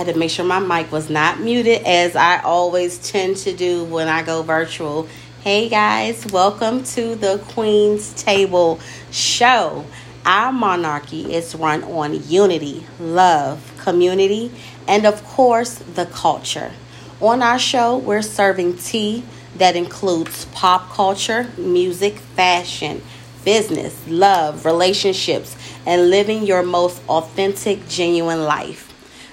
had to make sure my mic was not muted as I always tend to do when I go virtual. Hey guys, welcome to the Queen's Table Show. Our monarchy is run on unity, love, community, and of course, the culture. On our show, we're serving tea that includes pop culture, music, fashion, business, love, relationships, and living your most authentic, genuine life.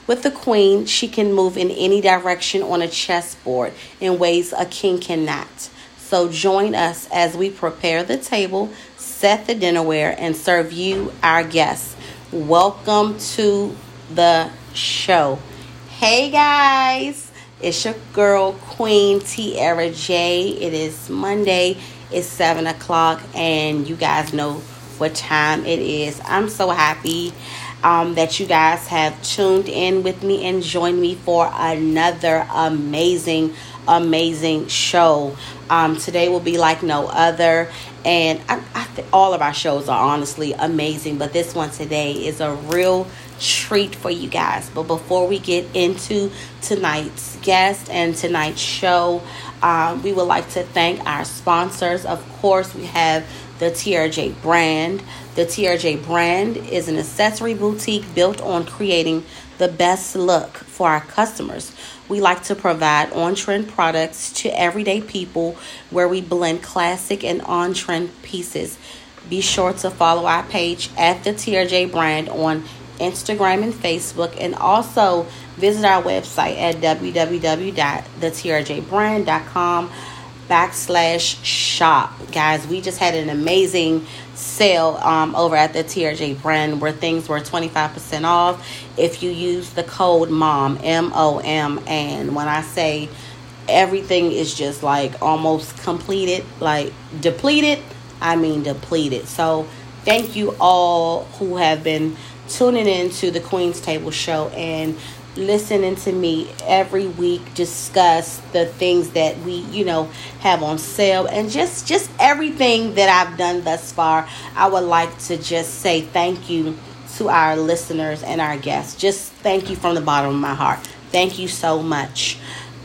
With the queen, she can move in any direction on a chessboard in ways a king cannot. So join us as we prepare the table, set the dinnerware, and serve you, our guests. Welcome to the show. Hey guys, it's your girl Queen Tiara J. It is Monday, it's 7 o'clock, and you guys know what time it is. I'm so happy um, that you guys have tuned in with me and joined me for another amazing, amazing show. Um, today will be like no other, and I, I th- all of our shows are honestly amazing, but this one today is a real treat for you guys. But before we get into tonight's guest and tonight's show, um, we would like to thank our sponsors. Of course, we have the TRJ brand. The TRJ brand is an accessory boutique built on creating the best look for our customers. We like to provide on trend products to everyday people where we blend classic and on trend pieces. Be sure to follow our page at the TRJ brand on Instagram and Facebook, and also visit our website at www.thetrjbrand.com backslash shop. Guys, we just had an amazing sale um, over at the TRJ brand where things were 25% off if you use the code MOM, M O M. And when I say everything is just like almost completed, like depleted, I mean depleted. So thank you all who have been tuning in to the Queen's Table show and listening to me every week discuss the things that we you know have on sale and just just everything that I've done thus far I would like to just say thank you to our listeners and our guests. Just thank you from the bottom of my heart. Thank you so much.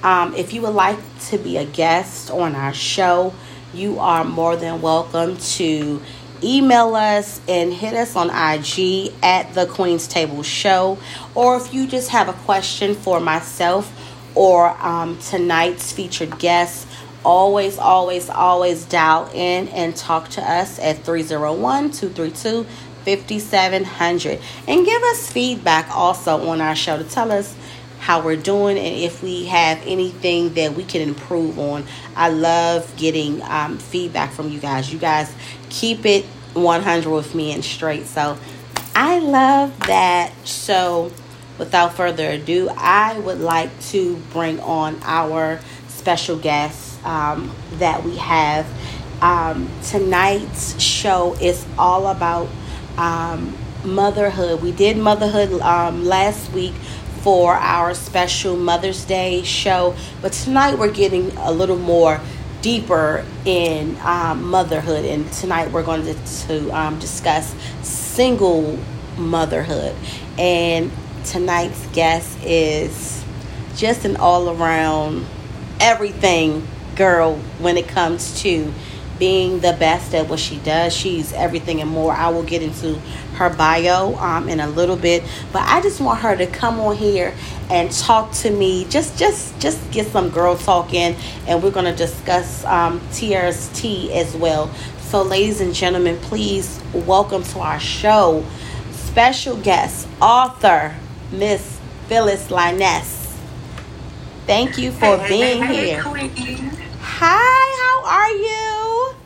Um, if you would like to be a guest on our show you are more than welcome to email us and hit us on IG at the Queen's Table Show. Or if you just have a question for myself or um, tonight's featured guest, always, always, always dial in and talk to us at 301 232 5700. And give us feedback also on our show to tell us how we're doing and if we have anything that we can improve on. I love getting um, feedback from you guys. You guys keep it 100 with me and straight. So I love that. So without further ado, I would like to bring on our special guest um, that we have. Um, tonight's show is all about um, motherhood. We did motherhood um, last week for our special Mother's Day show, but tonight we're getting a little more deeper in um, motherhood. And tonight we're going to, to um, discuss single motherhood. And tonight's guest is just an all around everything girl when it comes to being the best at what she does. She's everything and more. I will get into her bio um, in a little bit, but I just want her to come on here and talk to me. Just, just, just get some girl talking, and we're going to discuss um, TRST as well. So, ladies and gentlemen, please welcome to our show special guest, author Miss Phyllis Linnes. Thank you for hey, being hey, here. Hey, Hi, how are you?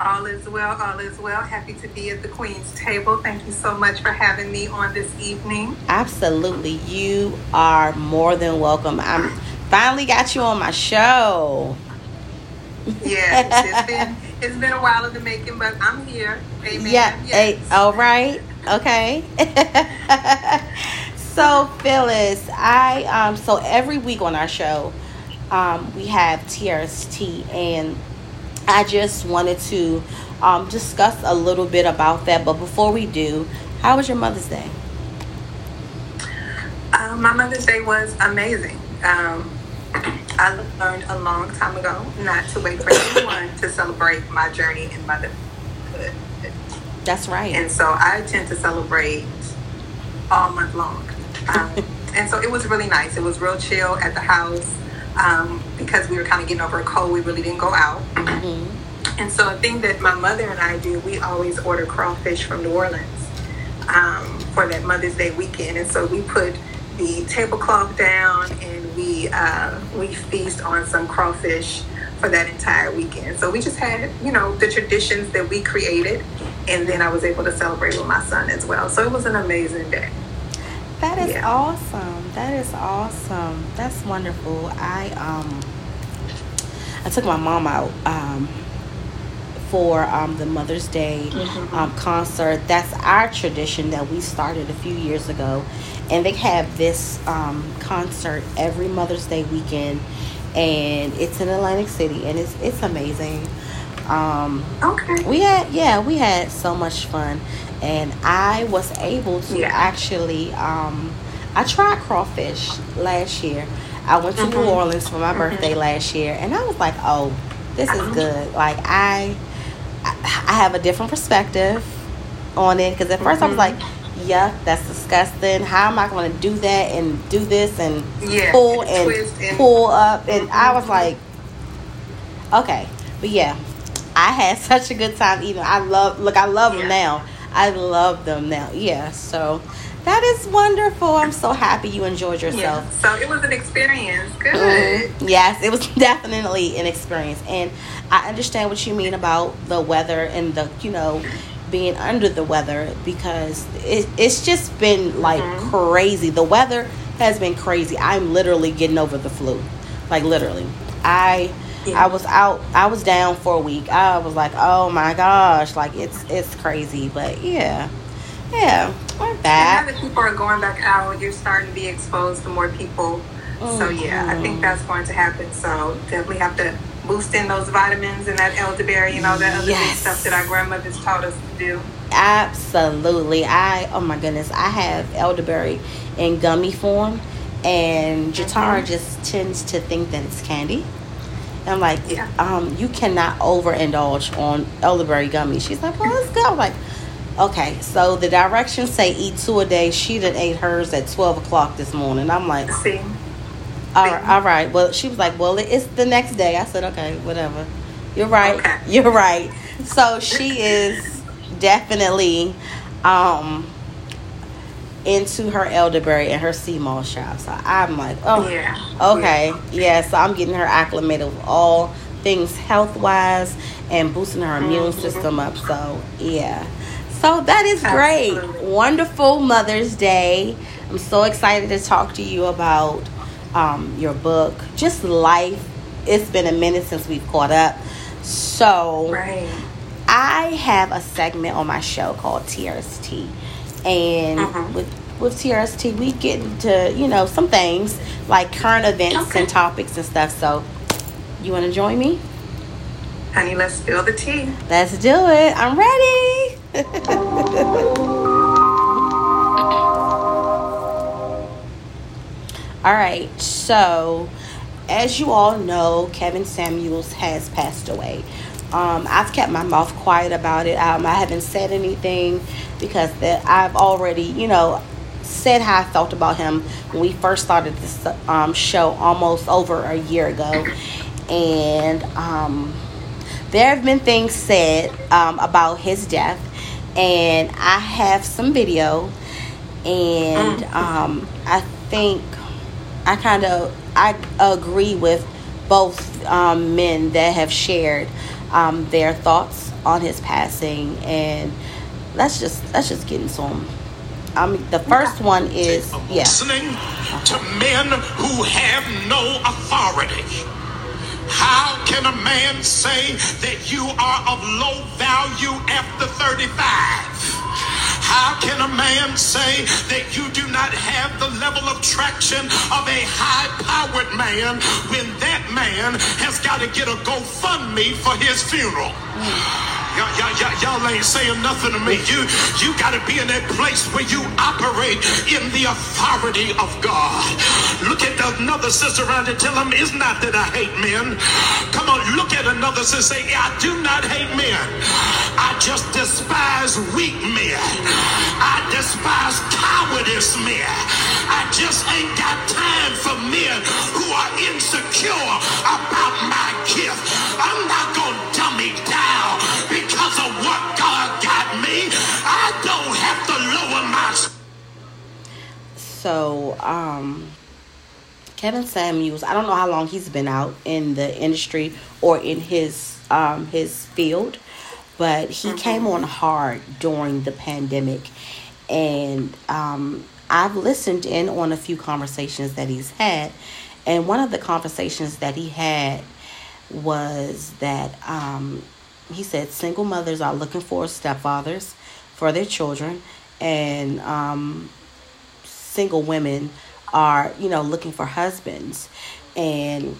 All is well, all is well. Happy to be at the Queen's table. Thank you so much for having me on this evening. Absolutely. You are more than welcome. I'm finally got you on my show. Yeah, it's been it's been a while in the making, but I'm here. Amen. Yeah. Yes. Hey, all right. Okay. so Phyllis, I um so every week on our show, um, we have TRST and I just wanted to um, discuss a little bit about that. But before we do, how was your Mother's Day? Um, my Mother's Day was amazing. Um, I learned a long time ago not to wait for anyone to celebrate my journey in motherhood. That's right. And so I tend to celebrate all month long. Um, and so it was really nice. It was real chill at the house um, because we were kind of getting over a cold. We really didn't go out. Mm-hmm. And so a thing that my mother and I do, we always order crawfish from New Orleans um, for that Mother's Day weekend. And so we put the tablecloth down and we uh, we feast on some crawfish for that entire weekend. So we just had, you know, the traditions that we created, and then I was able to celebrate with my son as well. So it was an amazing day. That is yeah. awesome. That is awesome. That's wonderful. I um I took my mom out um for um, the Mother's Day mm-hmm. um, concert. That's our tradition that we started a few years ago, and they have this um, concert every Mother's Day weekend, and it's in Atlantic City, and it's it's amazing. Um, okay. We had yeah, we had so much fun, and I was able to yeah. actually. Um, I tried crawfish last year. I went to mm-hmm. New Orleans for my mm-hmm. birthday last year, and I was like, "Oh, this is uh-huh. good." Like I, I have a different perspective on it because at 1st I was mm-hmm. like, "Yuck, that's disgusting. How am I going to do that and do this and yeah, pull and, and pull up?" And I was like, "Okay," but yeah, I had such a good time eating. I love look, I love yeah. them now. I love them now. Yeah, so that is wonderful. I'm so happy you enjoyed yourself. Yeah. So it was an experience. Good. Mm-hmm. Yes, it was definitely an experience. And I understand what you mean about the weather and the, you know, being under the weather because it, it's just been like mm-hmm. crazy. The weather has been crazy. I'm literally getting over the flu. Like literally. I yeah. I was out I was down for a week. I was like, "Oh my gosh, like it's it's crazy." But yeah. Yeah, we're back. Now that people are going back out, you're starting to be exposed to more people. Mm-hmm. So yeah, I think that's going to happen. So definitely have to boost in those vitamins and that elderberry and all that other yes. stuff that our grandmothers taught us to do. Absolutely. I oh my goodness, I have elderberry in gummy form and Jatara mm-hmm. just tends to think that it's candy. I'm like, yeah. um, you cannot overindulge on elderberry gummies. She's like, well, let's go. I'm like, Okay, so the directions say eat two a day. She done ate hers at twelve o'clock this morning. I'm like, see, all right, all right. Well, she was like, well, it's the next day. I said, okay, whatever. You're right. Okay. You're right. So she is definitely um into her elderberry and her sea moss shop. So I'm like, oh, yeah. okay, yeah. So I'm getting her acclimated with all things health wise and boosting her immune mm-hmm. system up. So yeah. So that is great. Absolutely. Wonderful Mother's Day. I'm so excited to talk to you about um, your book, just life. It's been a minute since we've caught up. So, right. I have a segment on my show called TRST. And uh-huh. with with TRST, we get into, you know, some things like current events okay. and topics and stuff. So, you want to join me? Honey, let's spill the tea. Let's do it. I'm ready. all right, so as you all know, Kevin Samuels has passed away. Um, I've kept my mouth quiet about it. Um, I haven't said anything because that I've already, you know, said how I felt about him when we first started this um, show almost over a year ago, and um, there have been things said um, about his death and I have some video, and mm. um, I think I kind of I agree with both um, men that have shared um, their thoughts on his passing, and let's just let's just get into them. I mean, the first one is yeah. Listening to men who have no authority how can a man say that you are of low value after 35? How can a man say that you do not have the level of traction of a high powered man when that man has got to get a GoFundMe for his funeral? Y'all, y'all, y'all, y'all ain't saying nothing to me. You, you got to be in that place where you operate in the authority of God. Look at another sister around and tell them, it's not that I hate men. Come on, look at another sister say, I do not hate men. I just despise weak men. I despise cowardice men. I just ain't got time for men who are insecure about my gift. I'm not going to dummy So, um, Kevin Samuels, I don't know how long he's been out in the industry or in his um, his field, but he mm-hmm. came on hard during the pandemic, and um, I've listened in on a few conversations that he's had, and one of the conversations that he had was that um, he said single mothers are looking for stepfathers for their children, and um, single women are, you know, looking for husbands. And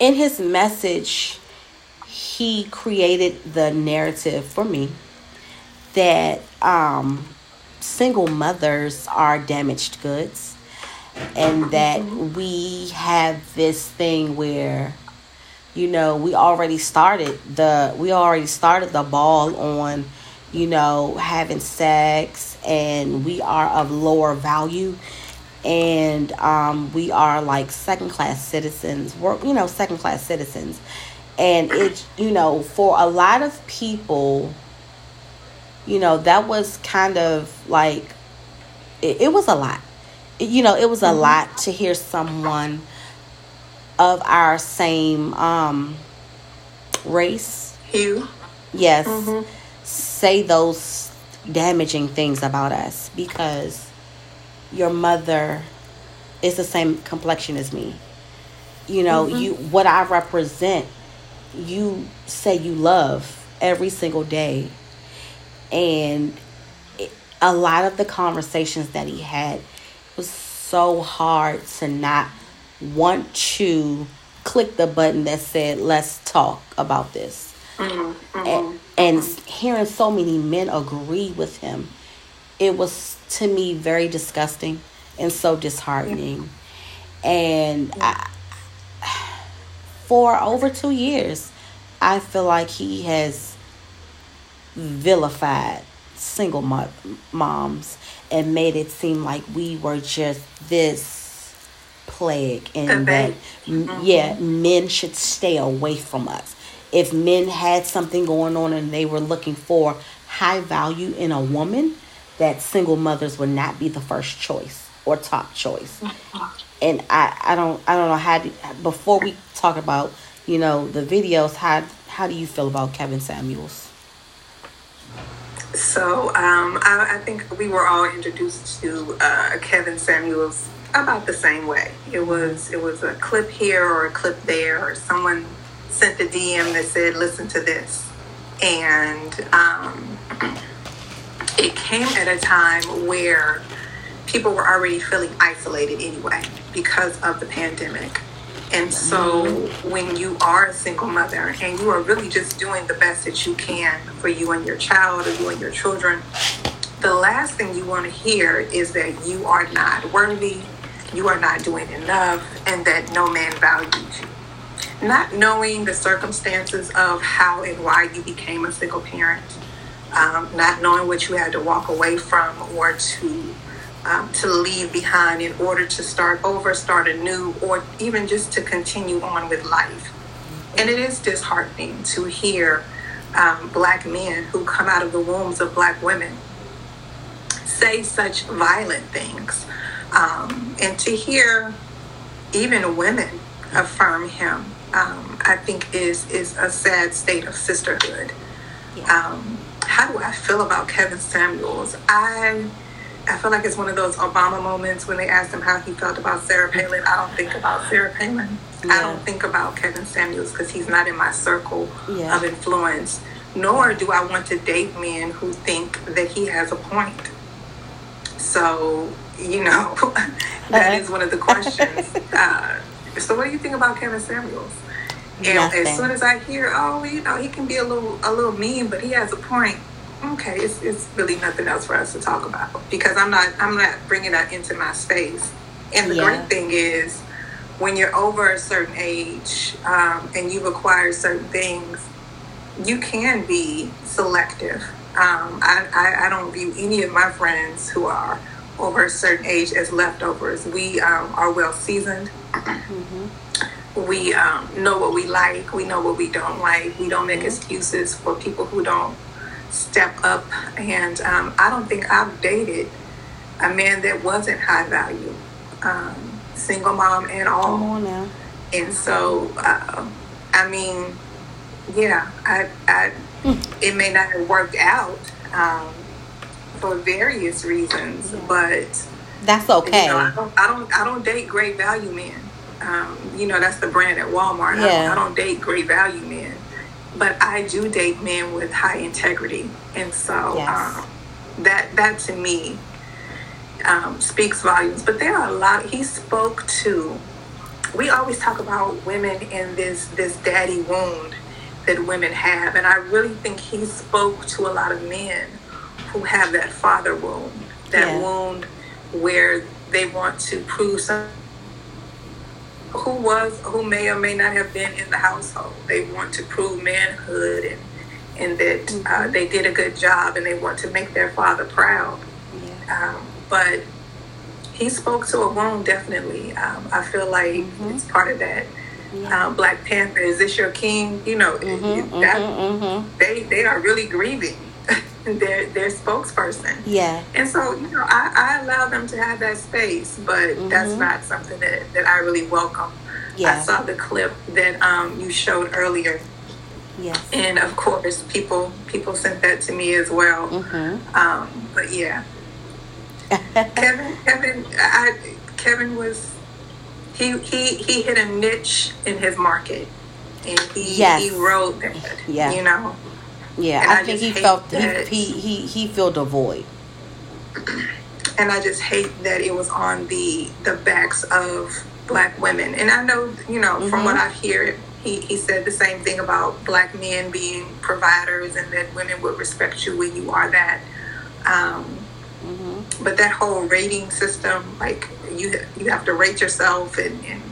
in his message, he created the narrative for me that um, single mothers are damaged goods and that we have this thing where you know we already started the we already started the ball on you know having sex and we are of lower value and um, we are like second class citizens we're you know second class citizens and it you know for a lot of people you know, that was kind of like, it, it was a lot. It, you know, it was a mm-hmm. lot to hear someone of our same um, race. Hue. Yes. Mm-hmm. Say those damaging things about us because your mother is the same complexion as me. You know, mm-hmm. you what I represent, you say you love every single day and a lot of the conversations that he had was so hard to not want to click the button that said let's talk about this mm-hmm, mm-hmm, and, and hearing so many men agree with him it was to me very disgusting and so disheartening. And I, for over two years i feel like he has vilified single mo- moms and made it seem like we were just this plague and that mm-hmm. yeah men should stay away from us if men had something going on and they were looking for high value in a woman that single mothers would not be the first choice or top choice and i i don't i don't know how do, before we talk about you know the videos how how do you feel about kevin samuels so um, I, I, think we were all introduced to uh, Kevin Samuels about the same way. It was it was a clip here or a clip there, or someone sent the DM that said, "Listen to this," and um, it came at a time where people were already feeling isolated anyway because of the pandemic. And so when you are a single mother and you are really just doing the best that you can for you and your child or you and your children, the last thing you want to hear is that you are not worthy, you are not doing enough, and that no man values you. Not knowing the circumstances of how and why you became a single parent, um, not knowing what you had to walk away from or to um, to leave behind in order to start over, start anew, or even just to continue on with life. And it is disheartening to hear um, black men who come out of the wombs of black women say such violent things. Um, and to hear even women affirm him, um, I think is, is a sad state of sisterhood. Yeah. Um, how do I feel about Kevin Samuels? I I feel like it's one of those Obama moments when they asked him how he felt about Sarah Palin. I don't think about Sarah Palin. Yeah. I don't think about Kevin Samuels because he's not in my circle yeah. of influence. Nor do I want to date men who think that he has a point. So, you know, that uh-huh. is one of the questions. uh, so, what do you think about Kevin Samuels? And Nothing. as soon as I hear, oh, you know, he can be a little a little mean, but he has a point. Okay, it's, it's really nothing else for us to talk about because I'm not I'm not bringing that into my space. And the Yeah. great thing is, when you're over a certain age um, and you've acquired certain things, you can be selective. Um, I, I, I don't view any of my friends who are over a certain age as leftovers. We um, are well seasoned. We um, know what we like. We know what we don't like. We don't make excuses for people who don't step up. And um, I don't think I've dated a man that wasn't high value, um, single mom and all. Come on now. And so, uh, I mean, yeah, I, I, it may not have worked out um, for various reasons, but That's you okay. know, I don't, I don't, I don't date great value men. Um, you know, that's the brand at Walmart. I, Yeah. don't, I don't date great value men, but I do date men with high integrity, and so Yes. um, that that to me um, speaks volumes. But there are a lot. He spoke to. We always talk about women in this this daddy wound that women have, and I really think he spoke to a lot of men who have that father wound, that Yeah. wound where they want to prove some who was who may or may not have been in the household. They want to prove manhood and and that uh, they did a good job and they want to make their father proud. Yeah. Um, but he spoke to a wound definitely. Um, I feel like it's part of that. Yeah. Um, Black Panther, is this your king? You know, Mhm, that, mhm, mhm. they they are really grieving their their spokesperson. Yeah. And so, you know, I, I allow them to have that space, but that's Mhm. not something that, that I really welcome. I saw the clip that um, you showed earlier, Yes. and of course, people people sent that to me as well. Mm-hmm. Um, but yeah, Kevin, Kevin, I, Kevin was he he he hit a niche in his market, and he Yes. he rode that. Yeah. you know. Yeah. I, I think he felt that- he he he filled a void. and I just hate that it was on the the backs of black women. And I know, you know, from what I hear, he, he said the same thing about black men being providers and that women would respect you when you are that. Um, But that whole rating system, like you you have to rate yourself and, and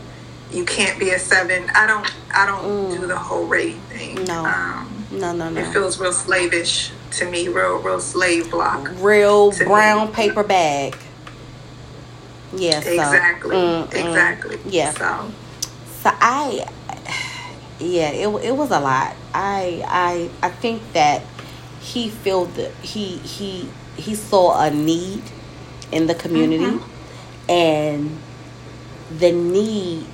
you can't be a seven. I don't I don't do the whole rating thing. No. Um, No, no, no. it feels real slavish to me, real real slave block. Real to me. brown paper bag. Yeah. So, Exactly. mm, mm, exactly. yeah. So So I, yeah, it it was a lot. I I I think that he felt that he he he saw a need in the community, and the need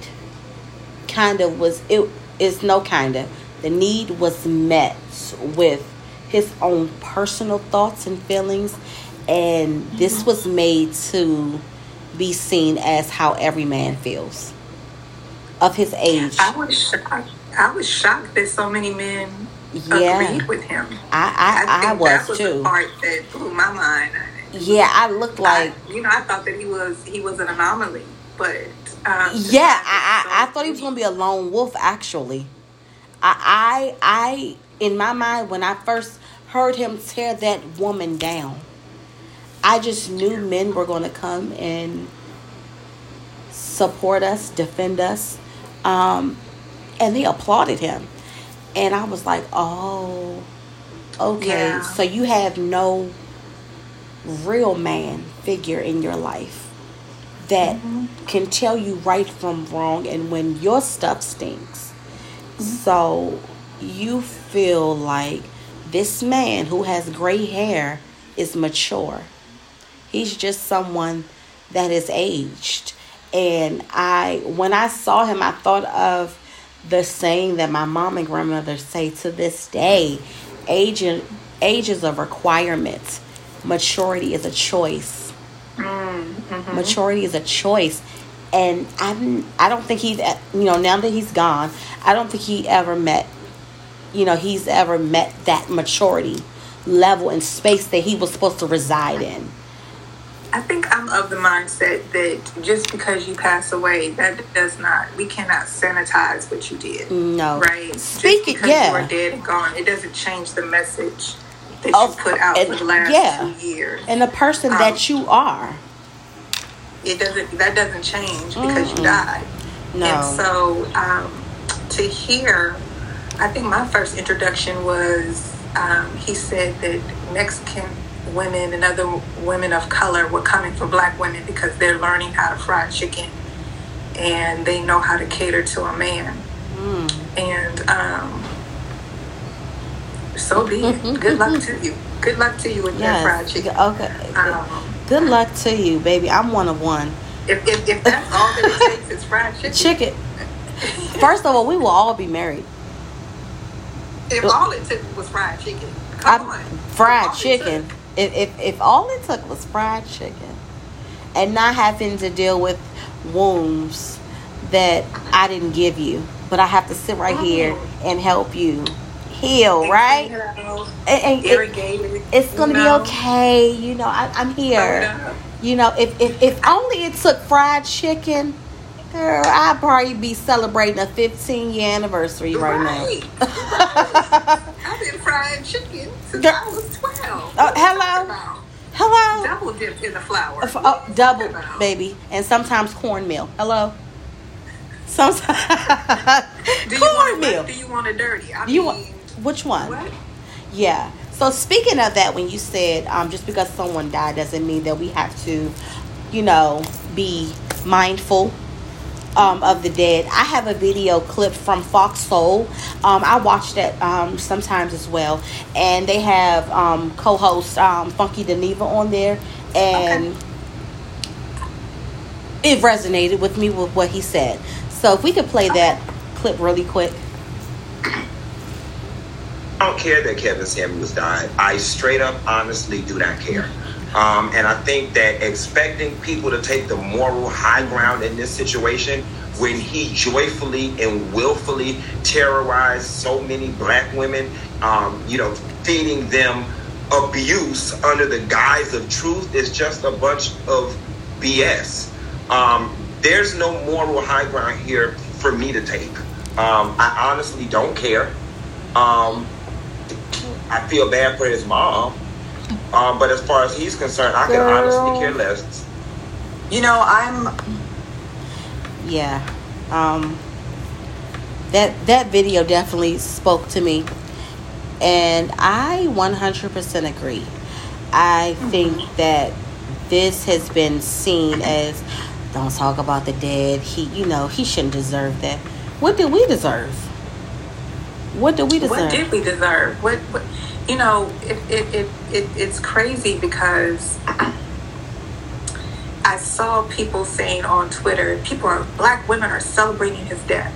kind of was it is no kind of the need was met with his own personal thoughts and feelings and this was made to be seen as how every man feels of his age I was shocked. I was shocked that so many men Yeah. agreed with him. i i, I, think was, that was too the part that blew my mind. yeah i looked like I, you know, I thought that he was he was an anomaly, but um, Yeah, I, I, I thought he was gonna be a lone wolf. Actually, I, I, I, in my mind, when I first heard him tear that woman down, I just knew men were gonna come and support us, defend us, um, and they applauded him, and I was like, oh, okay, Yeah. so you have no real man figure in your life that can tell you right from wrong and when your stuff stinks. So you feel like this man who has gray hair is mature. He's just someone that is aged. And I when I saw him I thought of the saying that my mom and grandmother say to this day, age age is a requirement. Maturity is a choice mm, mm-hmm. maturity is a choice and I I don't think he's you know now that he's gone I don't think he ever met you know he's ever met that maturity level and space that he was supposed to reside in I think I'm of the mindset that just because you pass away, that does not, we cannot sanitize what you did. No. Right? Speaking, just because yeah. you are dead and gone, it doesn't change the message that Of- you put out and- for the last yeah. two years. And the person Um, that you are. It doesn't, that doesn't change because you died. No. And so um, to hear, I think my first introduction was um, he said that Mexican women and other women of color were coming for black women because they're learning how to fry chicken and they know how to cater to a man. And um, so be it. Good luck to you. Good luck to you with your fried chicken. Okay. Um, Good luck to you, baby. I'm one of one. if, if, if that's all that it takes is fried chicken, Chicken. First of all, we will all be married. if all it took was fried chicken, come I- on. fried it chicken. If, if if all it took was fried chicken, and not having to deal with wounds that I didn't give you, but I have to sit right here Mm-hmm. and help you heal, right? And, and it- it's gonna you be okay. You know, I, I'm here. Oh, soda. You know, if, if if only it took fried chicken, girl, I'd probably be celebrating a 15 year anniversary right, Right. now. I've been frying chicken since Girl. I was 12. Oh, hello? Hello. Double dipped in the flour. Oh, double, baby, and sometimes cornmeal. Hello. Sometimes Do you want it cornmeal. Do you want it dirty? I You mean, want which one? what? Yeah. So speaking of that, when you said um, just because someone died doesn't mean that we have to, you know, be mindful um, of the dead. I have a video clip from Fox Soul. Um, I watch that um, sometimes as well, and they have um, co-host um, Funky Dineva on there, and it resonated with me with what he said. So if we could play that clip really quick. Don't care that Kevin Samuels died. I straight up honestly do not care. Um, and I think that expecting people to take the moral high ground in this situation when he joyfully and willfully terrorized so many black women, um, you know, feeding them abuse under the guise of truth is just a bunch of BS. Um, there's no moral high ground here for me to take. Um, I honestly don't care. Um, I feel bad for his mom. Um, but as far as he's concerned, I can Girl. honestly care less. You know, I'm. yeah um that that video definitely spoke to me and i 100% agree i think that this has been seen as don't talk about the dead he you know he shouldn't deserve that what did we deserve what did we deserve What did we deserve? What, what you know, it, it, it, it, it's crazy because I saw people saying on Twitter, people are, black women are celebrating his death.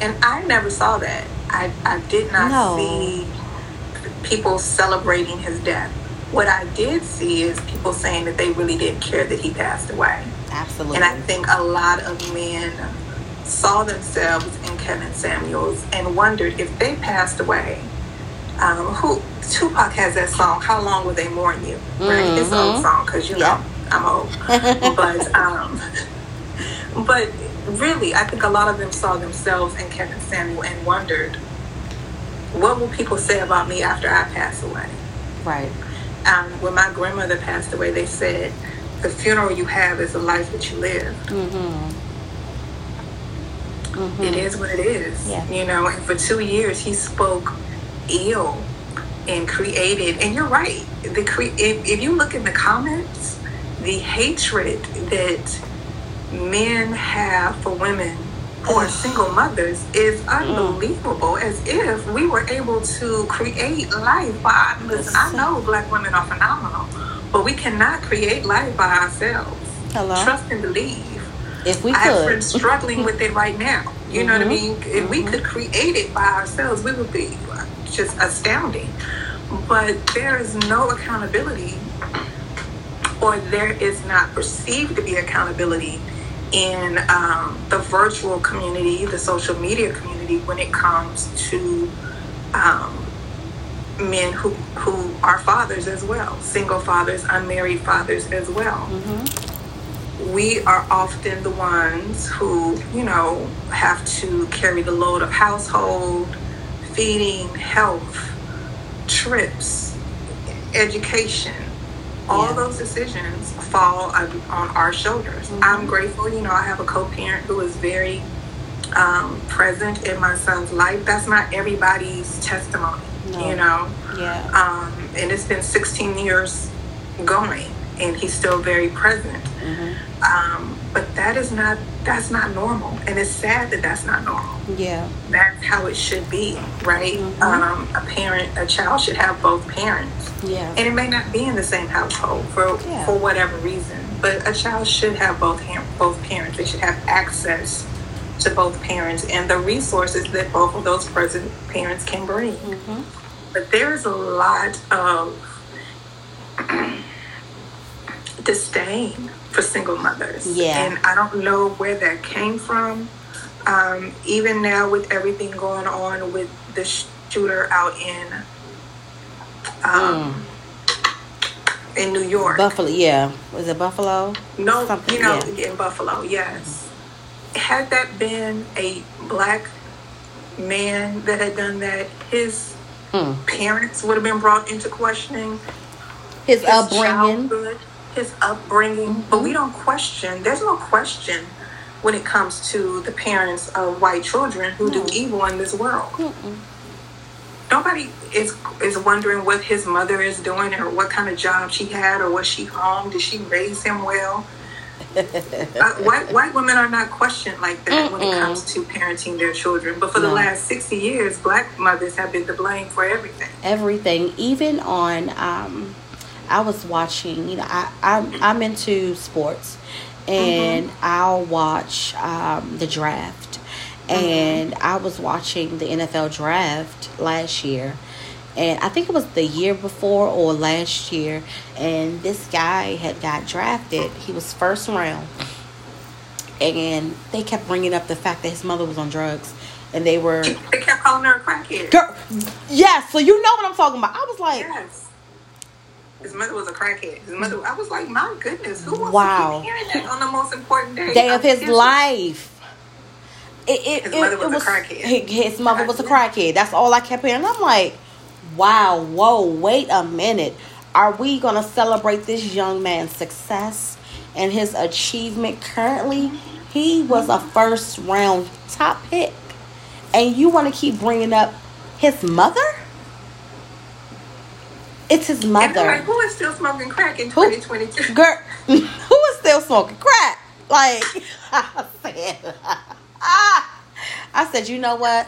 And I never saw that. I, I did not No. see people celebrating his death. What I did see is people saying that they really didn't care that he passed away. absolutely And I think a lot of men saw themselves in Kevin Samuels and wondered if they passed away. Um, who Tupac has that song? How long will they mourn you? Right, his Mhm. old song because you know I'm old. but um, but really, I think a lot of them saw themselves in Kevin Samuel and wondered, what will people say about me after I pass away? right um, when my grandmother passed away, they said, the funeral you have is the life that you live. mm-hmm. Mm-hmm. It is what it is. Yeah. You know, and for two years he spoke ill and created, and you're right. The cre- if, if you look in the comments, the hatred that men have for women or single mothers is unbelievable. As if we were able to create life by. Listen, I know black women are phenomenal, but we cannot create life by ourselves. hello Trust and believe. If we I have could friends struggling with it right now. You know what I Mhm. mean? If we could create it by ourselves, we would be just astounding. But there is no accountability, or there is not perceived to be accountability in um, the virtual community, the social media community, when it comes to um, men who who are fathers as well, single fathers, unmarried fathers as well. Mm-hmm. We are often the ones who, you know, have to carry the load of household, feeding, health, trips, education. All Yeah. those decisions fall on, on our shoulders. I'm grateful, you know, I have a co-parent who is very um, present in my son's life. That's not everybody's testimony, No. you know. Yeah. Um, and it's been 16 years going, and he's still very present. Mm-hmm. Um, but that is not that's not normal, and it's sad that that's not normal. Yeah. That's how it should be, right? Mhm. Um, a parent, a child should have both parents, Yeah. and it may not be in the same household for Yeah. for whatever reason. But a child should have both both parents. They should have access to both parents and the resources that both of those present parents can bring. Mm-hmm. But there is a lot of disdain for single mothers. Yeah. And I don't know where that came from. Um, even now, with everything going on with the shooter out in um, in New York. Buffalo. Yeah. Was it Buffalo? No, Something, you know, yeah. in Buffalo, yes. Had that been a black man that had done that, his Hmm. parents would have been brought into questioning. His, His upbringing. childhood, his upbringing. But we don't question. There's no question when it comes to the parents of white children who do evil in this world. Mm-mm. Nobody is is wondering what his mother is doing or what kind of job she had or was she home? Did she raise him well? uh, white white women are not questioned like that when it comes to parenting their children. But for the last sixty years, black mothers have been to blame for everything. everything even on um i was watching you know i i'm, I'm into sports and i'll watch um the draft and i was watching the nfl draft last year and i think it was the year before or last year and this guy had got drafted he was first round and they kept bringing up the fact that his mother was on drugs and they were They kept calling her a crackhead. Girl, yeah, so you know what I'm talking about. I was like, Yes. His mother was a crackhead. His mother, I was like, my goodness, who wants Wow. to keep hearing that on the most important day, day of his history? life. It, it, His mother it was a crackhead. hi- His mother was a crackhead. That's all I kept hearing. I'm like, wow, whoa, wait a minute. Are we going to celebrate this young man's success and his achievement currently? He was a first round top pick. And you want to keep bringing up his mother? It's his mother. like, who is still smoking crack in 2022? Girl, who is still smoking crack? Like I said, ah, I said, you know what?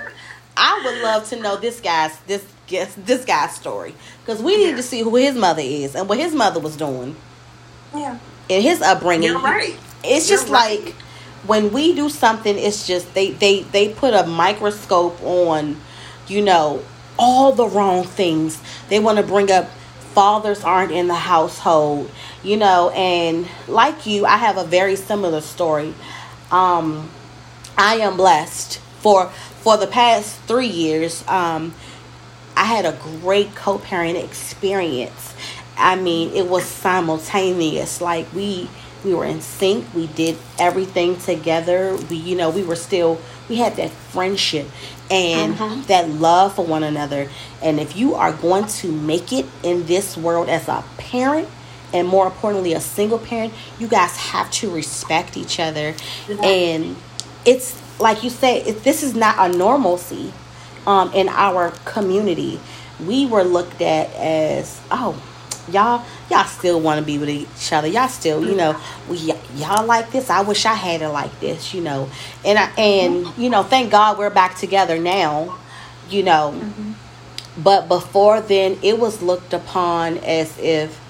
I would love to know this guy's this guess this guy's story because we need Yeah. to see who his mother is and what his mother was doing Yeah, in his upbringing. you're right. It's You're just right. like when we do something, it's just they they they put a microscope on, you know, all the wrong things. They want to bring up fathers aren't in the household, you know, and like you, I have a very similar story. Um, I am blessed for for the past three years. Um, I had a great co-parent experience. I mean, it was simultaneous. Like we we were in sync. We did everything together. We you know, we were still we had that friendship and that love for one another. And if you are going to make it in this world as a parent and more importantly a single parent, you guys have to respect each other. And it's like you say, it, this is not a normalcy um, in our community. We were looked at as, oh, y'all, y'all still want to be with each other. Y'all still, you know, we y'all like this. I wish I had it like this, you know. And I, and you know, thank God we're back together now, you know. Mm-hmm. But before then, it was looked upon as if,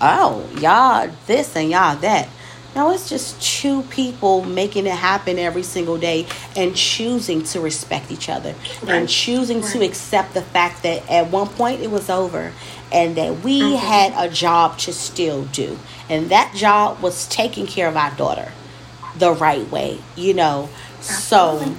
oh, y'all this and y'all that. No, it's just two people making it happen every single day and choosing to respect each other and Right. choosing to accept the fact that at one point it was over and that we had a job to still do. And that job was taking care of our daughter the right way, you know. So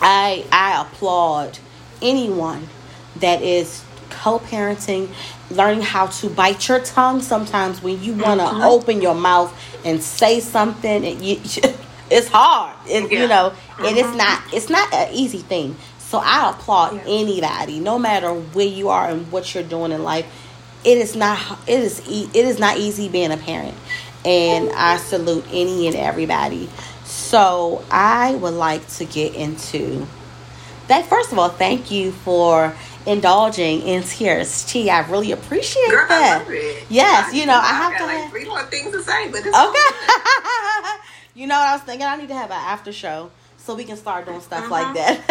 I I applaud anyone that is co-parenting, learning how to bite your tongue sometimes when you want to mm-hmm. open your mouth and say something. And you, it's hard. It, yeah. You know, mm-hmm. it is mm-hmm. not. It's not an easy thing. So I applaud yeah. anybody, no matter where you are and what you're doing in life. It is not. It is. It is not easy being a parent, and I salute any and everybody. So I would like to get into that. First of all, thank you for indulging in tears. T, I really appreciate Girl, that. Yes, I, you know, I, I have to like have three more things to say, but okay. you know what I was thinking? I need to have an after show so we can start doing stuff uh-huh. like that.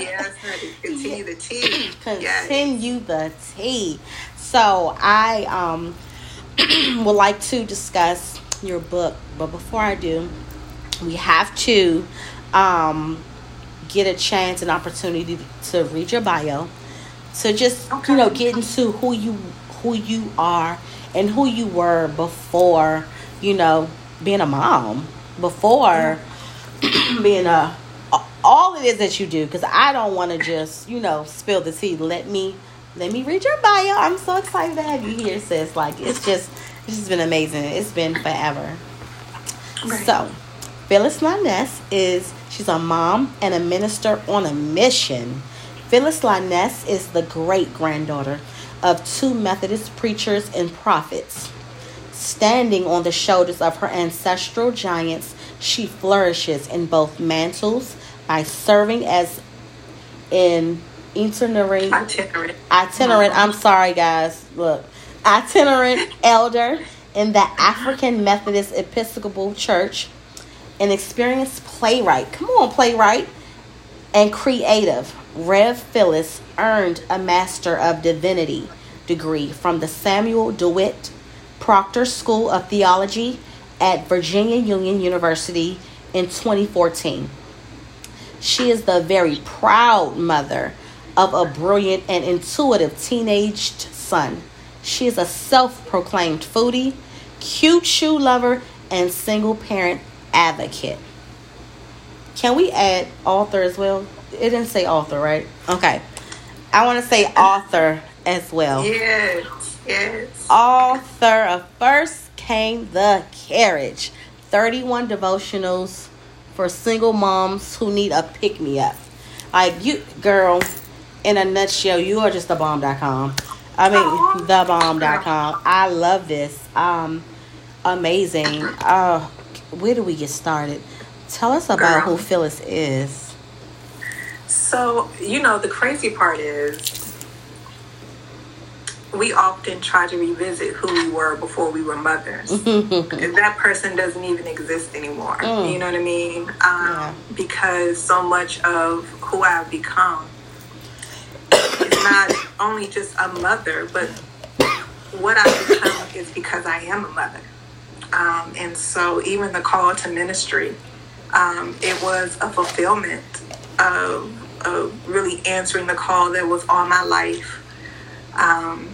yes, honey. Continue the tea. Continue yes. the tea. So I um would like to discuss your book, but before I do, we have to um get a chance and opportunity to read your bio to just okay. you know get into who you who you are and who you were before you know being a mom before being uh, a all it is that you do because i don't want to just you know spill the tea let me let me read your bio i'm so excited to have you here sis like it's just it's just been amazing it's been forever right. so phyllis Linnes is She's a mom and a minister on a mission. Phyllis Linnes is the great granddaughter of two Methodist preachers and prophets. Standing on the shoulders of her ancestral giants, she flourishes in both mantles by serving as an itinerant, itinerant, itinerant I'm sorry, guys. Look, itinerant elder in the African Methodist Episcopal Church an experienced playwright. Come on, playwright. And creative. Rev Phyllis earned a Master of Divinity degree from the Samuel DeWitt Proctor School of Theology at Virginia Union University in 2014. She is the very proud mother of a brilliant and intuitive teenaged son. She is a self proclaimed foodie, cute shoe lover, and single parent advocate. Can we add author as well? It didn't say author, right? Okay. I want to say author as well. Yes, yes. Author of First Came the Carriage 31 devotionals for single moms who need a pick me up. Like, you, girl, in a nutshell, you are just the bomb.com. I mean, the bomb.com. I love this. Um, amazing. Oh, where do we get started? Tell us about Girl. who Phyllis is. So, you know, the crazy part is we often try to revisit who we were before we were mothers. that person doesn't even exist anymore. Mm. You know what I mean? Um, yeah. Because so much of who I've become is not only just a mother, but what I've become is because I am a mother. Um, and so, even the call to ministry, um, it was a fulfillment of, of, really answering the call that was on my life um,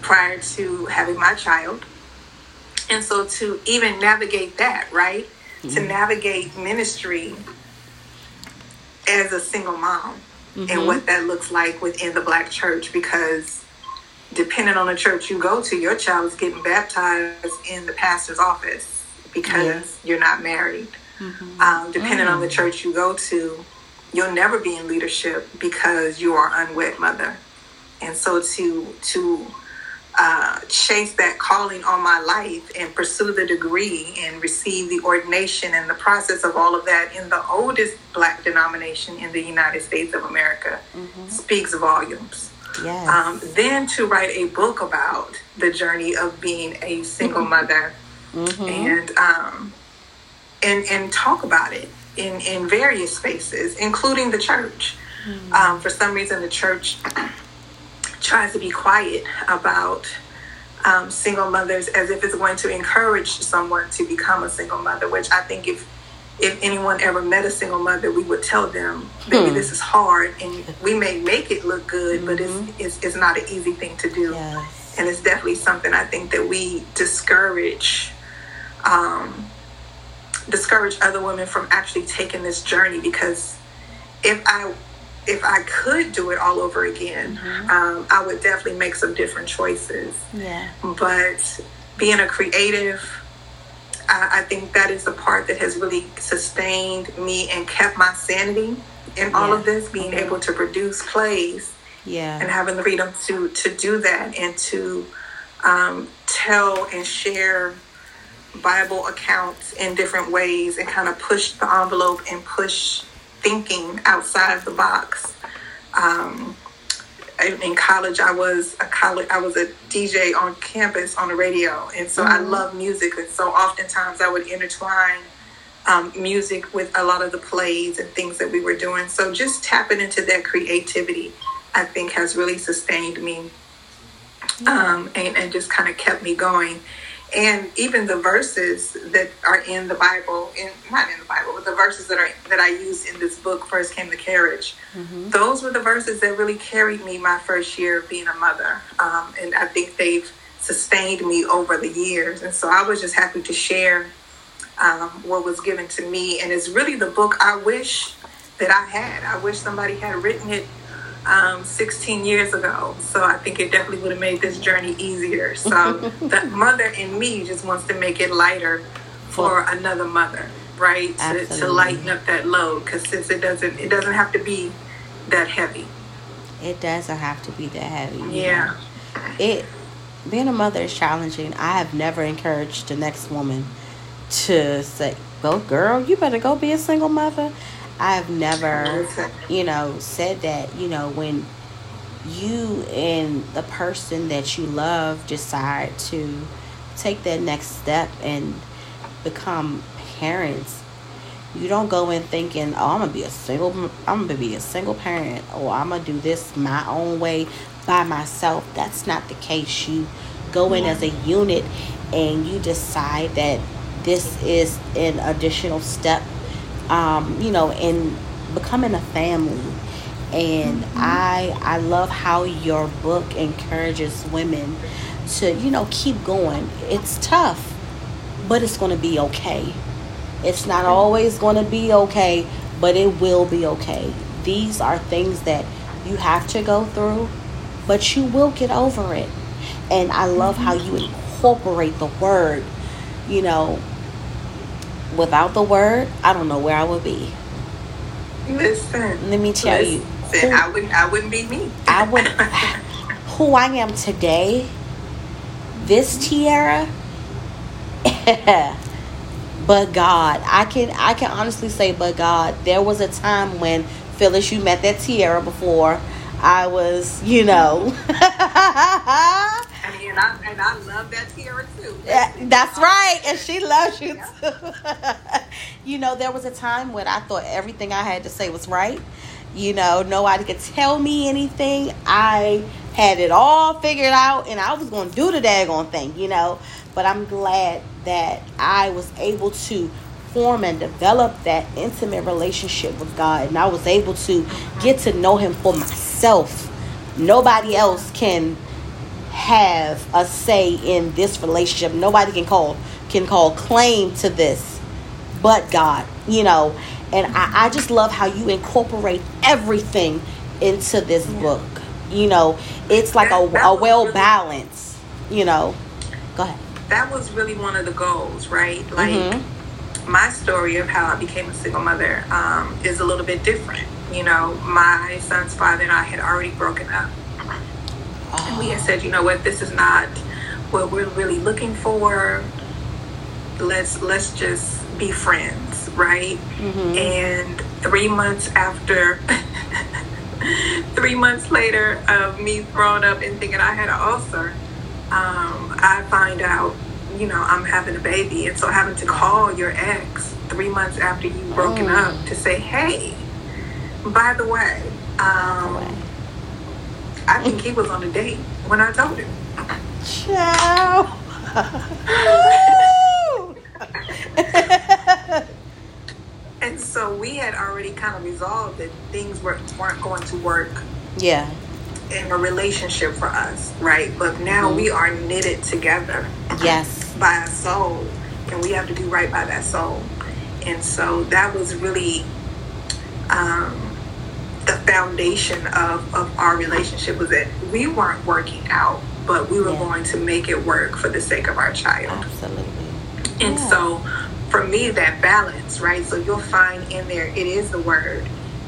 prior to having my child. And so, to even navigate that, right? Mm-hmm. To navigate ministry as a single mom mm-hmm. and what that looks like within the black church because depending on the church you go to, your child is getting baptized in the pastor's office because you're not married. Mm-hmm. Um, depending on the mm. church you go to, you'll never be in leadership because you are unwed mother. And so to to uh, chase that calling on my life and pursue the degree and receive the ordination and the process of all of that in the oldest black denomination in the United States of America mm-hmm. speaks volumes. Yes. Um, then to write a book about the journey of being a single mm-hmm. mother mm-hmm. and um, and and talk about it in in various spaces, including the church. Mm-hmm. Um, for some reason, the church tries to be quiet about um, single mothers as if it's going to encourage someone to become a single mother, which I think if if anyone ever met a single mother, we would tell them, "Baby, hmm. this is hard, and we may make it look good, mm-hmm. but it's, mm-hmm. it's, it's not an easy thing to do." Yes. And it's definitely something I think that we discourage, um, discourage other women from actually taking this journey because if I if I could do it all over again, mm-hmm. um, I would definitely make some different choices. Yeah. But being a creative, I, I think that is the part that has really sustained me and kept my sanity in all of this. Being mm-hmm. able to produce plays, yeah, and having the freedom to to do that and to um, tell and share Bible accounts in different ways and kind of push the envelope and push thinking outside of the box. Um, in college, I was a college, I was a DJ on campus on the radio, and so mm-hmm. I love music, and so oftentimes I would intertwine um, music with a lot of the plays and things that we were doing. So just tapping into that creativity, I think, has really sustained me, um, and, and just kind of kept me going and even the verses that are in the Bible, in not in the Bible, but the verses that are that I used in this book, first came the carriage. Mm-hmm. Those were the verses that really carried me my first year of being a mother, um, and I think they've sustained me over the years. And so I was just happy to share um, what was given to me, and it's really the book I wish that I had. I wish somebody had written it um, 16 years ago. So I think it definitely would have made this journey easier. So the mother in me just wants to make it lighter for another mother, right? To, to, lighten up that load because since it doesn't, it doesn't have to be that heavy. It doesn't have to be that heavy. Yeah. Know? It being a mother is challenging. I have never encouraged the next woman to say, "Go, girl, you better go be a single mother." I've never, you know, said that, you know, when you and the person that you love decide to take that next step and become parents, you don't go in thinking, "Oh, I'm gonna be a single, I'm gonna be a single parent, or I'm gonna do this my own way by myself." That's not the case. You go in as a unit, and you decide that this is an additional step um, you know, in becoming a family. And mm-hmm. I I love how your book encourages women to, you know, keep going. It's tough, but it's going to be okay. It's not always going to be okay, but it will be okay. These are things that you have to go through, but you will get over it. And I love how you incorporate the word, you know, without the word, I don't know where I would be. Listen. Let me tell listen, you. Who, I wouldn't I wouldn't be me. I would who I am today, this tiara, but God. I can I can honestly say but God. There was a time when Phyllis you met that tiara before. I was, you know. And I, and I love that tiara too. That's right, and she loves you too. you know, there was a time when I thought everything I had to say was right. You know, nobody could tell me anything. I had it all figured out, and I was going to do the daggone thing. You know, but I'm glad that I was able to form and develop that intimate relationship with God, and I was able to get to know Him for myself. Nobody else can have a say in this relationship. Nobody can call can call claim to this but God, you know. And I, I just love how you incorporate everything into this yeah. book. You know, it's like that, a, that a well really, balance, you know. Go ahead. That was really one of the goals, right? Like mm-hmm. my story of how I became a single mother um, is a little bit different. You know, my son's father and I had already broken up and we had said, you know what, this is not what we're really looking for. Let's let's just be friends, right? Mm-hmm. And three months after, three months later of me throwing up and thinking I had an ulcer, um, I find out, you know, I'm having a baby, and so having to call your ex three months after you've broken mm. up to say, hey, by the way, um, I think he was on a date when I told him. Ciao. and so we had already kind of resolved that things were, weren't going to work. Yeah. In a relationship for us, right? But now mm-hmm. we are knitted together. Yes. By a soul. And we have to do right by that soul. And so that was really um, the foundation of, of our relationship was that we weren't working out, but we were Yeah. going to make it work for the sake of our child. Absolutely. And Yeah. so for me, that balance, right? So you'll find in there, it is the word.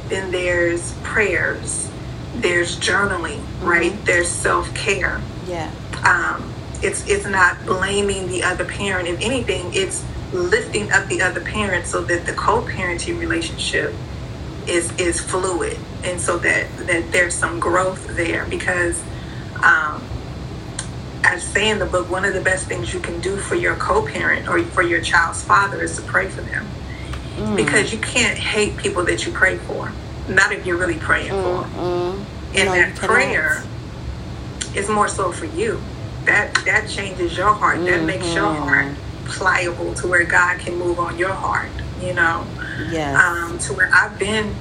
Then there's prayers, there's journaling, right? There's self care. Yeah. Um, it's it's not blaming the other parent. If anything, it's lifting up the other parent so that the co-parenting relationship is is fluid, and so that that there's some growth there. Because um, I say in the book, one of the best things you can do for your co-parent or for your child's father is to pray for them, Mm. because you can't hate people that you pray for. Not if you're really praying for. Mm. And No, that prayer is more so for you. That that changes your heart. That makes your heart pliable to where God can move on your heart. You know, Yes. um, to where I've been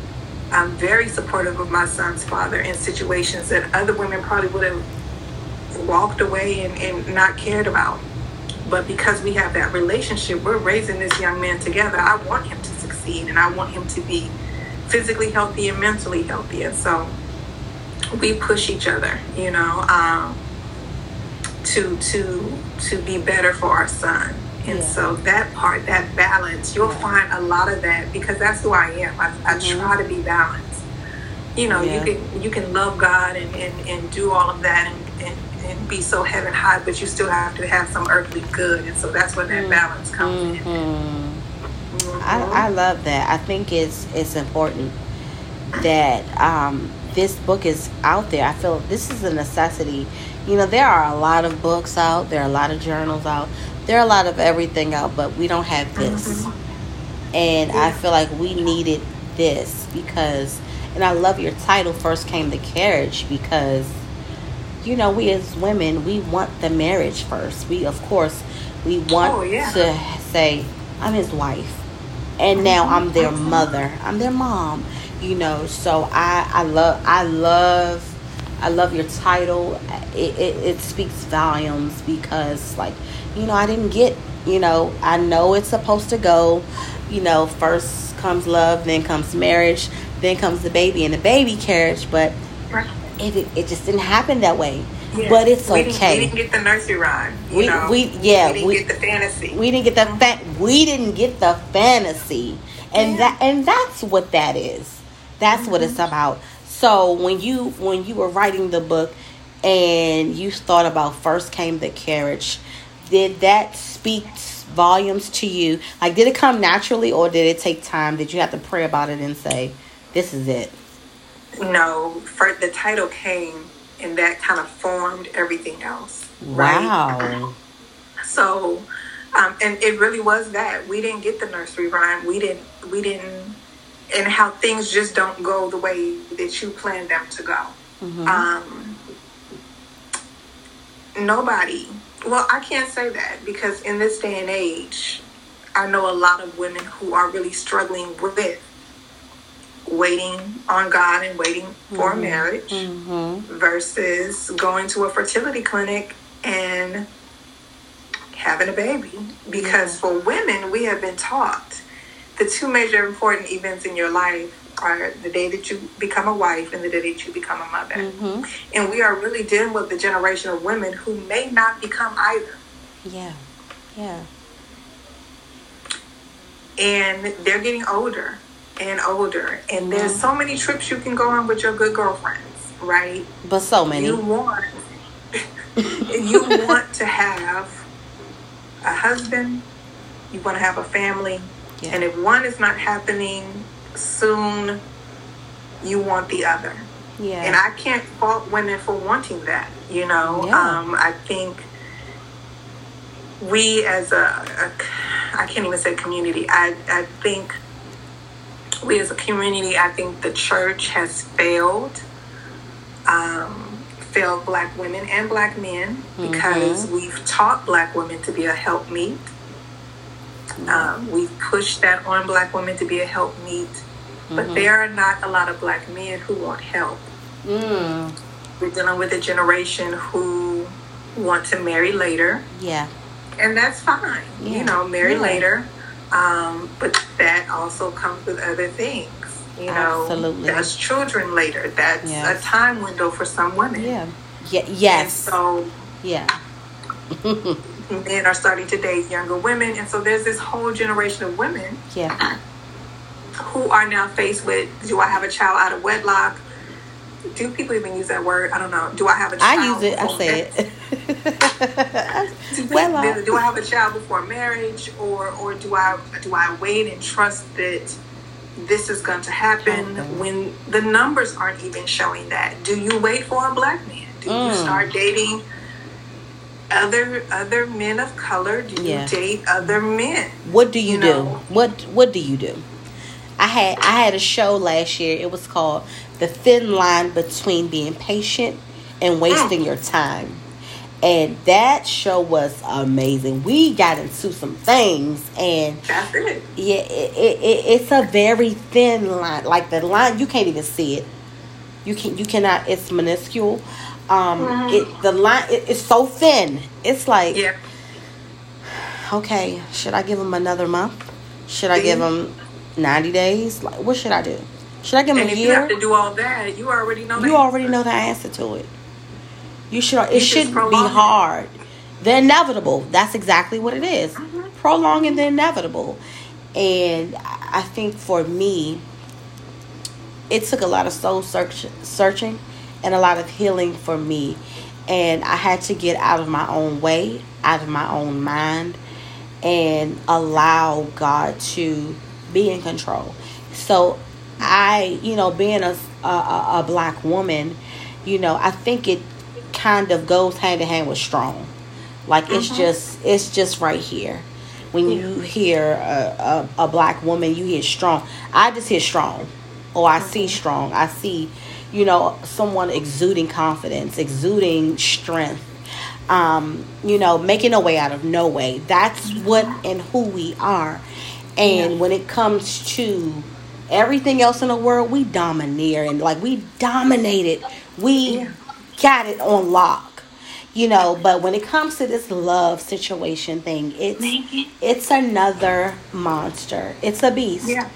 um, very supportive of my son's father in situations that other women probably would have walked away and, and not cared about. But because we have that relationship, we're raising this young man together. I want him to succeed and I want him to be physically healthy and mentally healthy. And so we push each other, you know, um, to to to be better for our son. And Yeah. so that part, that balance, you'll find a lot of that because that's who I am. I, I Mhm. try to be balanced. You know, Yeah. you can you can love God and, and, and do all of that and, and, and be so heaven high, but you still have to have some earthly good. And so that's where that balance comes in. Mhm. Mhm. I, I love that. I think it's it's important that um, this book is out there. I feel this is a necessity. You know, there are a lot of books out. There are a lot of journals out. There are a lot of everything out, but we don't have uh-huh. this. And I feel like we needed this because, and I love your title. First came the carriage because, you know, we as women we want the marriage first. We of course we want Oh, yeah. to say I'm his wife and mm-hmm. now I'm their mother. I'm their mom. You know, so I I love I love I love your title. It, it it speaks volumes because like you know I didn't get you know I know it's supposed to go. You know, first comes love, then comes marriage, then comes the baby and the baby carriage, but it it, just didn't happen that way. Yeah. But it's we Didn't, we didn't get the nursery rhyme. We- know? we- yeah, We didn't we- get the fantasy. we didn't get the mm-hmm. fa- we didn't get the fantasy and Yeah. that and that's what that is that's what it's mm-hmm. about so when you when you were writing the book and you thought about first came the carriage did that speak volumes to you like did it come naturally or did it take time did you have to pray about it and say this is it no, for the title came and that kind of formed everything else. Right? wow So, um, and it really was that we didn't get the nursery rhyme. We didn't. We didn't. And how things just don't go the way that you plan them to go. Mhm. Um, nobody. Well, I can't say that because in this day and age, I know a lot of women who are really struggling with waiting on God and waiting for a marriage hmm versus going to a fertility clinic and having a baby. Because for women, we have been taught the two major important events in your life are the day that you become a wife and the day that you become a mother. hmm And we are really dealing with the generation of women who may not become either. yeah yeah And they're getting older and older. And there's so many trips you can go on with your good girlfriends, right? but so many You want you want to have a husband, you want to have a family, Yeah. and if one is not happening soon, you want the other. yeah And I can't fault women for wanting that. You know, Yeah. um, I think we as a, a, I can't even say community. I, I think we as a community, I think the church has failed, um, failed black women and black men because we've taught black women to be a helpmeet. Um, we've pushed that on black women to be a helpmeet, but there are not a lot of black men who want help. mm, We're dealing with a generation who want to marry later, yeah and that's fine. Yeah. You know, marry Yeah. later, um, but that also comes with other things. You know, Absolutely. that's children later. That's Yes. a time window for some women. Yeah. Yeah. And Yes. so Yeah. men are starting to date younger women, and so there's this whole generation of women Yeah. who are now faced with: Do I have a child out of wedlock? Do people even use that word? I don't know. Do I have a child? I use it. I say it. uh, do, I have a child before marriage, or or do I do I wait and trust that this is going to happen when the numbers aren't even showing that? Do you wait for a black man? Do you Mm. start dating other other men of color? Do you Yeah. date other men? What do you, You do? know. What What do you do? I had I had a show last year. It was called "The Thin Line Between Being Patient and Wasting mm. Your Time," and that show was amazing. We got into some things, and That's it. yeah, it, it, it, it's a very thin line. Like the line, you can't even see it. You can you cannot. It's minuscule. Um, it the line it, it's so thin. It's like Yeah. okay, should I give him another month? Should I give him 90 days? Like, what should I do? Should I give him And a if you have year? to do all that, you already know. the You already answer. know the answer to it. You should. It just shouldn't be prolong it. hard. The inevitable. That's exactly what it is. Mm-hmm. Prolonging the inevitable. And I think for me, it took a lot of soul search, searching and a lot of healing for me. And I had to get out of my own way, out of my own mind, and allow God to be in control. So I, you know, being a, a, a black woman, you know, I think it kind of goes hand in hand with strong. Like it's mm-hmm. just, it's just right here. When you hear a, a, a black woman, you hear strong. I just hear strong. Oh, I see mm-hmm. strong. I see, you know, someone exuding confidence, exuding strength. Um, you know, making a way out of no way. That's what and who we are. And when it comes to everything else in the world, we domineer and like we dominate it. We Yeah. got it on lock. You know, but when it comes to this love situation thing, it's it's another monster. It's a beast. Yeah.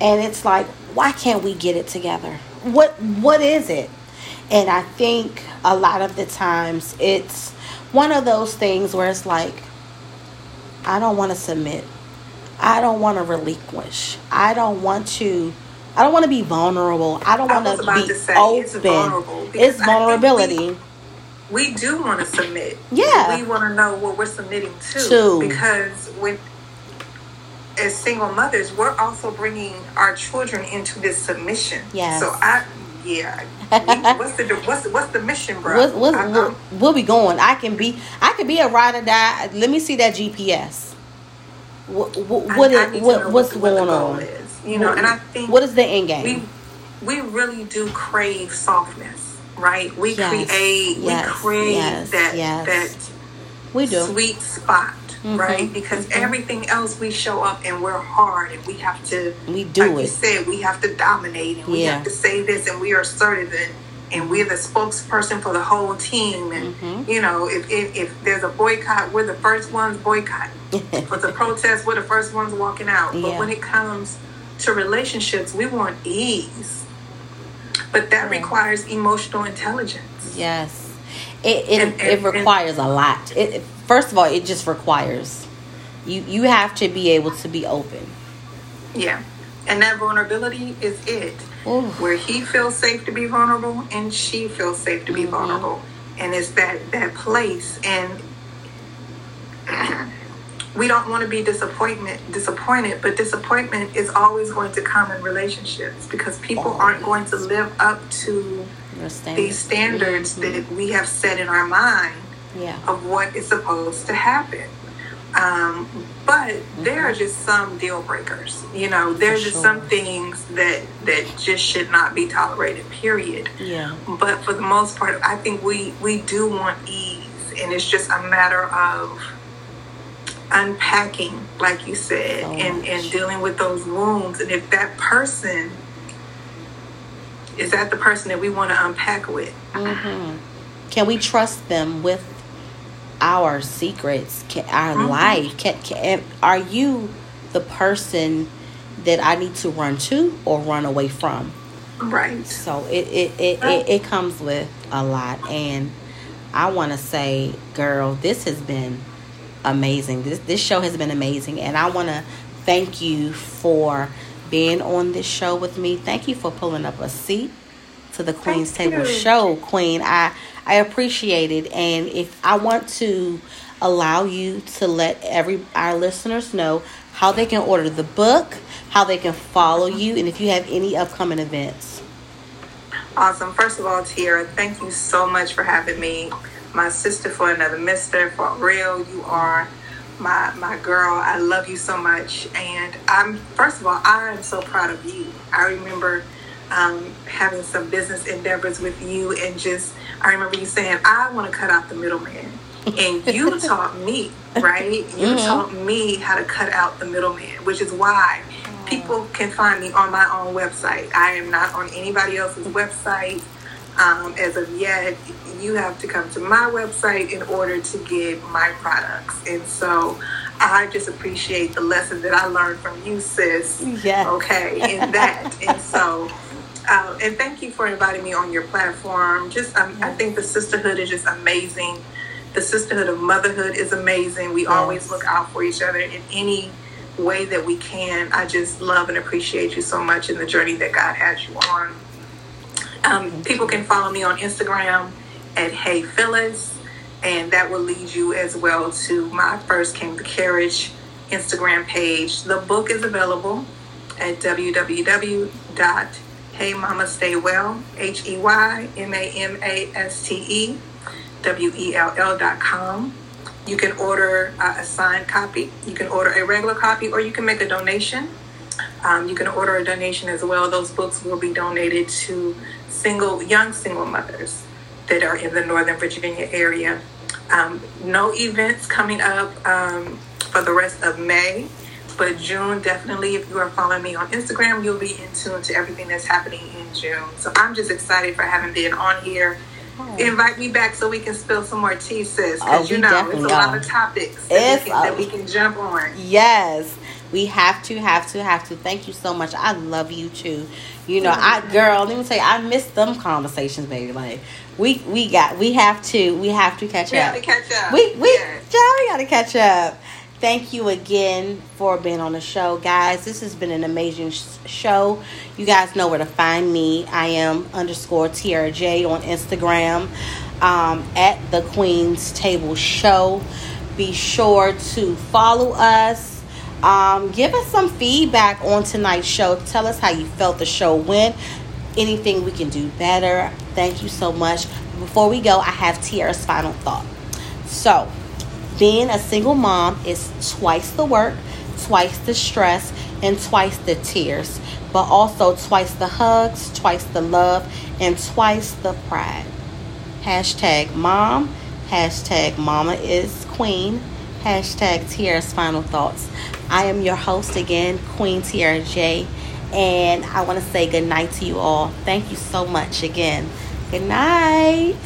And it's like, why can't we get it together? What what is it? And I think a lot of the times it's one of those things where it's like, I don't want to submit. I don't want to relinquish. I don't want to. I don't want to be vulnerable. I don't want to to be say, open. it's vulnerable, It's vulnerability. we do want to submit. Yeah. We want to know what we're submitting to. To. Because when, as single mothers, we're also bringing our children into this submission. Yeah. So I, yeah. What's the what's what's the mission, bro? What, what, I- we'll be going. I can be. I can be a ride or die. Let me see that GPS. What what I- what, is- what what's what the- what the going on? is, you know, What- and I think what is the end game? we we really do crave softness, right? We Yes, create, yes, we crave yes, that that we do. sweet spot, Mhm, right? Because everything else we show up and we're hard and we have to, We do like you said, we have to dominate and we have to say this and we are assertive and, and we're the spokesperson for the whole team. And, Mhm. you know, if, if, if there's a boycott, we're the first ones boycotting. if it's a protest, we're the first ones walking out. But when it comes to relationships, we want ease. But that Yeah. requires emotional intelligence. Yes. It it, And- it and- requires a lot. It, it- first of all, it just requires you you have to be able to be open. Yeah. And that vulnerability is it. Ooh. Where he feels safe to be vulnerable and she feels safe to be Mm-hmm. vulnerable. And it's that that place and we don't want to be disappointment disappointed, but disappointment is always going to come in relationships because people aren't going to live up to Understand? these standards Mhm. that we have set in our mind Yeah. of what is supposed to happen. Um, but there are just some deal breakers. You know, there's For just some things that that just should not be tolerated. Period. Yeah. But for the most part, I think we we do want ease, and it's just a matter of unpacking, like you said, So and and dealing with those wounds. And if that person is that the person that we want to unpack with, hmm Can we trust them with our secrets, can, our Mhm. life? Can, can are you the person that I need to run to or run away from. Right. So it it, it, it, it comes with a lot and I wanna say, girl, this has been amazing. This this show has been amazing and I wanna thank you for being on this show with me. Thank you for pulling up a seat to the Queen's Table show, Queen. I I appreciate it and if I want to allow you to let every our listeners know how they can order the book, how they can follow you, and if you have any upcoming events. Awesome. First of all, Tiara, thank you so much for having me. My sister for another mister. For real, you are my my girl. I love you so much. And I'm first of all, I am so proud of you. I remember um, having some business endeavors with you and just I remember you saying, I want to cut out the middleman. And you taught me, right? You Mhm. taught me how to cut out the middleman, which is why people can find me on my own website. I am not on anybody else's website. Um, as of yet, you have to come to my website in order to get my products. And so I just appreciate the lesson that I learned from you, sis. Yeah. Okay, in that. and so, uh, and thank you for inviting me on your platform. Just, um, I think the sisterhood is just amazing. The sisterhood of motherhood is amazing. We always look out for each other in any way that we can. I just love and appreciate you so much in the journey that God has you on. Um, people can follow me on Instagram at Hey Phyllis, and that will lead you as well to my First Came the Carriage Instagram page. The book is available at www.heymamastaywell, H E Y M A M A S T E W E L L dot com. You can order uh, a signed copy, you can order a regular copy, or you can make a donation. Um, you can order a donation as well. Those books will be donated to single, young single mothers that are in the Northern Virginia area. Um, no events coming up um, for the rest of May, but June definitely. If you are following me on Instagram, you'll be in tune to everything that's happening in June. So I'm just excited for having been on here. Oh. Invite me back so we can spill some more tea, sis. Oh, Because we you know it's a lot are. of topics that, we can, that we can jump on. Yes. We have to, have to, have to. Thank you so much. I love you too. You know, I girl, let me you, I miss them conversations, baby. Like we we got we have to we have to catch up. We up. have to catch up. We we. Joe, we gotta catch up. Thank you again for being on the show, guys. This has been an amazing sh- show. You guys know where to find me. I am underscore TRJ on Instagram um, at the Queen's Table Show. Be sure to follow us. Um, give us some feedback on tonight's show. Tell us how you felt the show went. Anything we can do better. Thank you so much. Before we go, I have Tiara's final thought. So, being a single mom is twice the work, twice the stress, and twice the tears, but also twice the hugs, twice the love, and twice the pride. Hashtag mom, hashtag mama is queen, hashtag Tiara's final thoughts. I am your host again, Queen Tiara J, and I want to say good night to you all. Thank you so much again. Good night.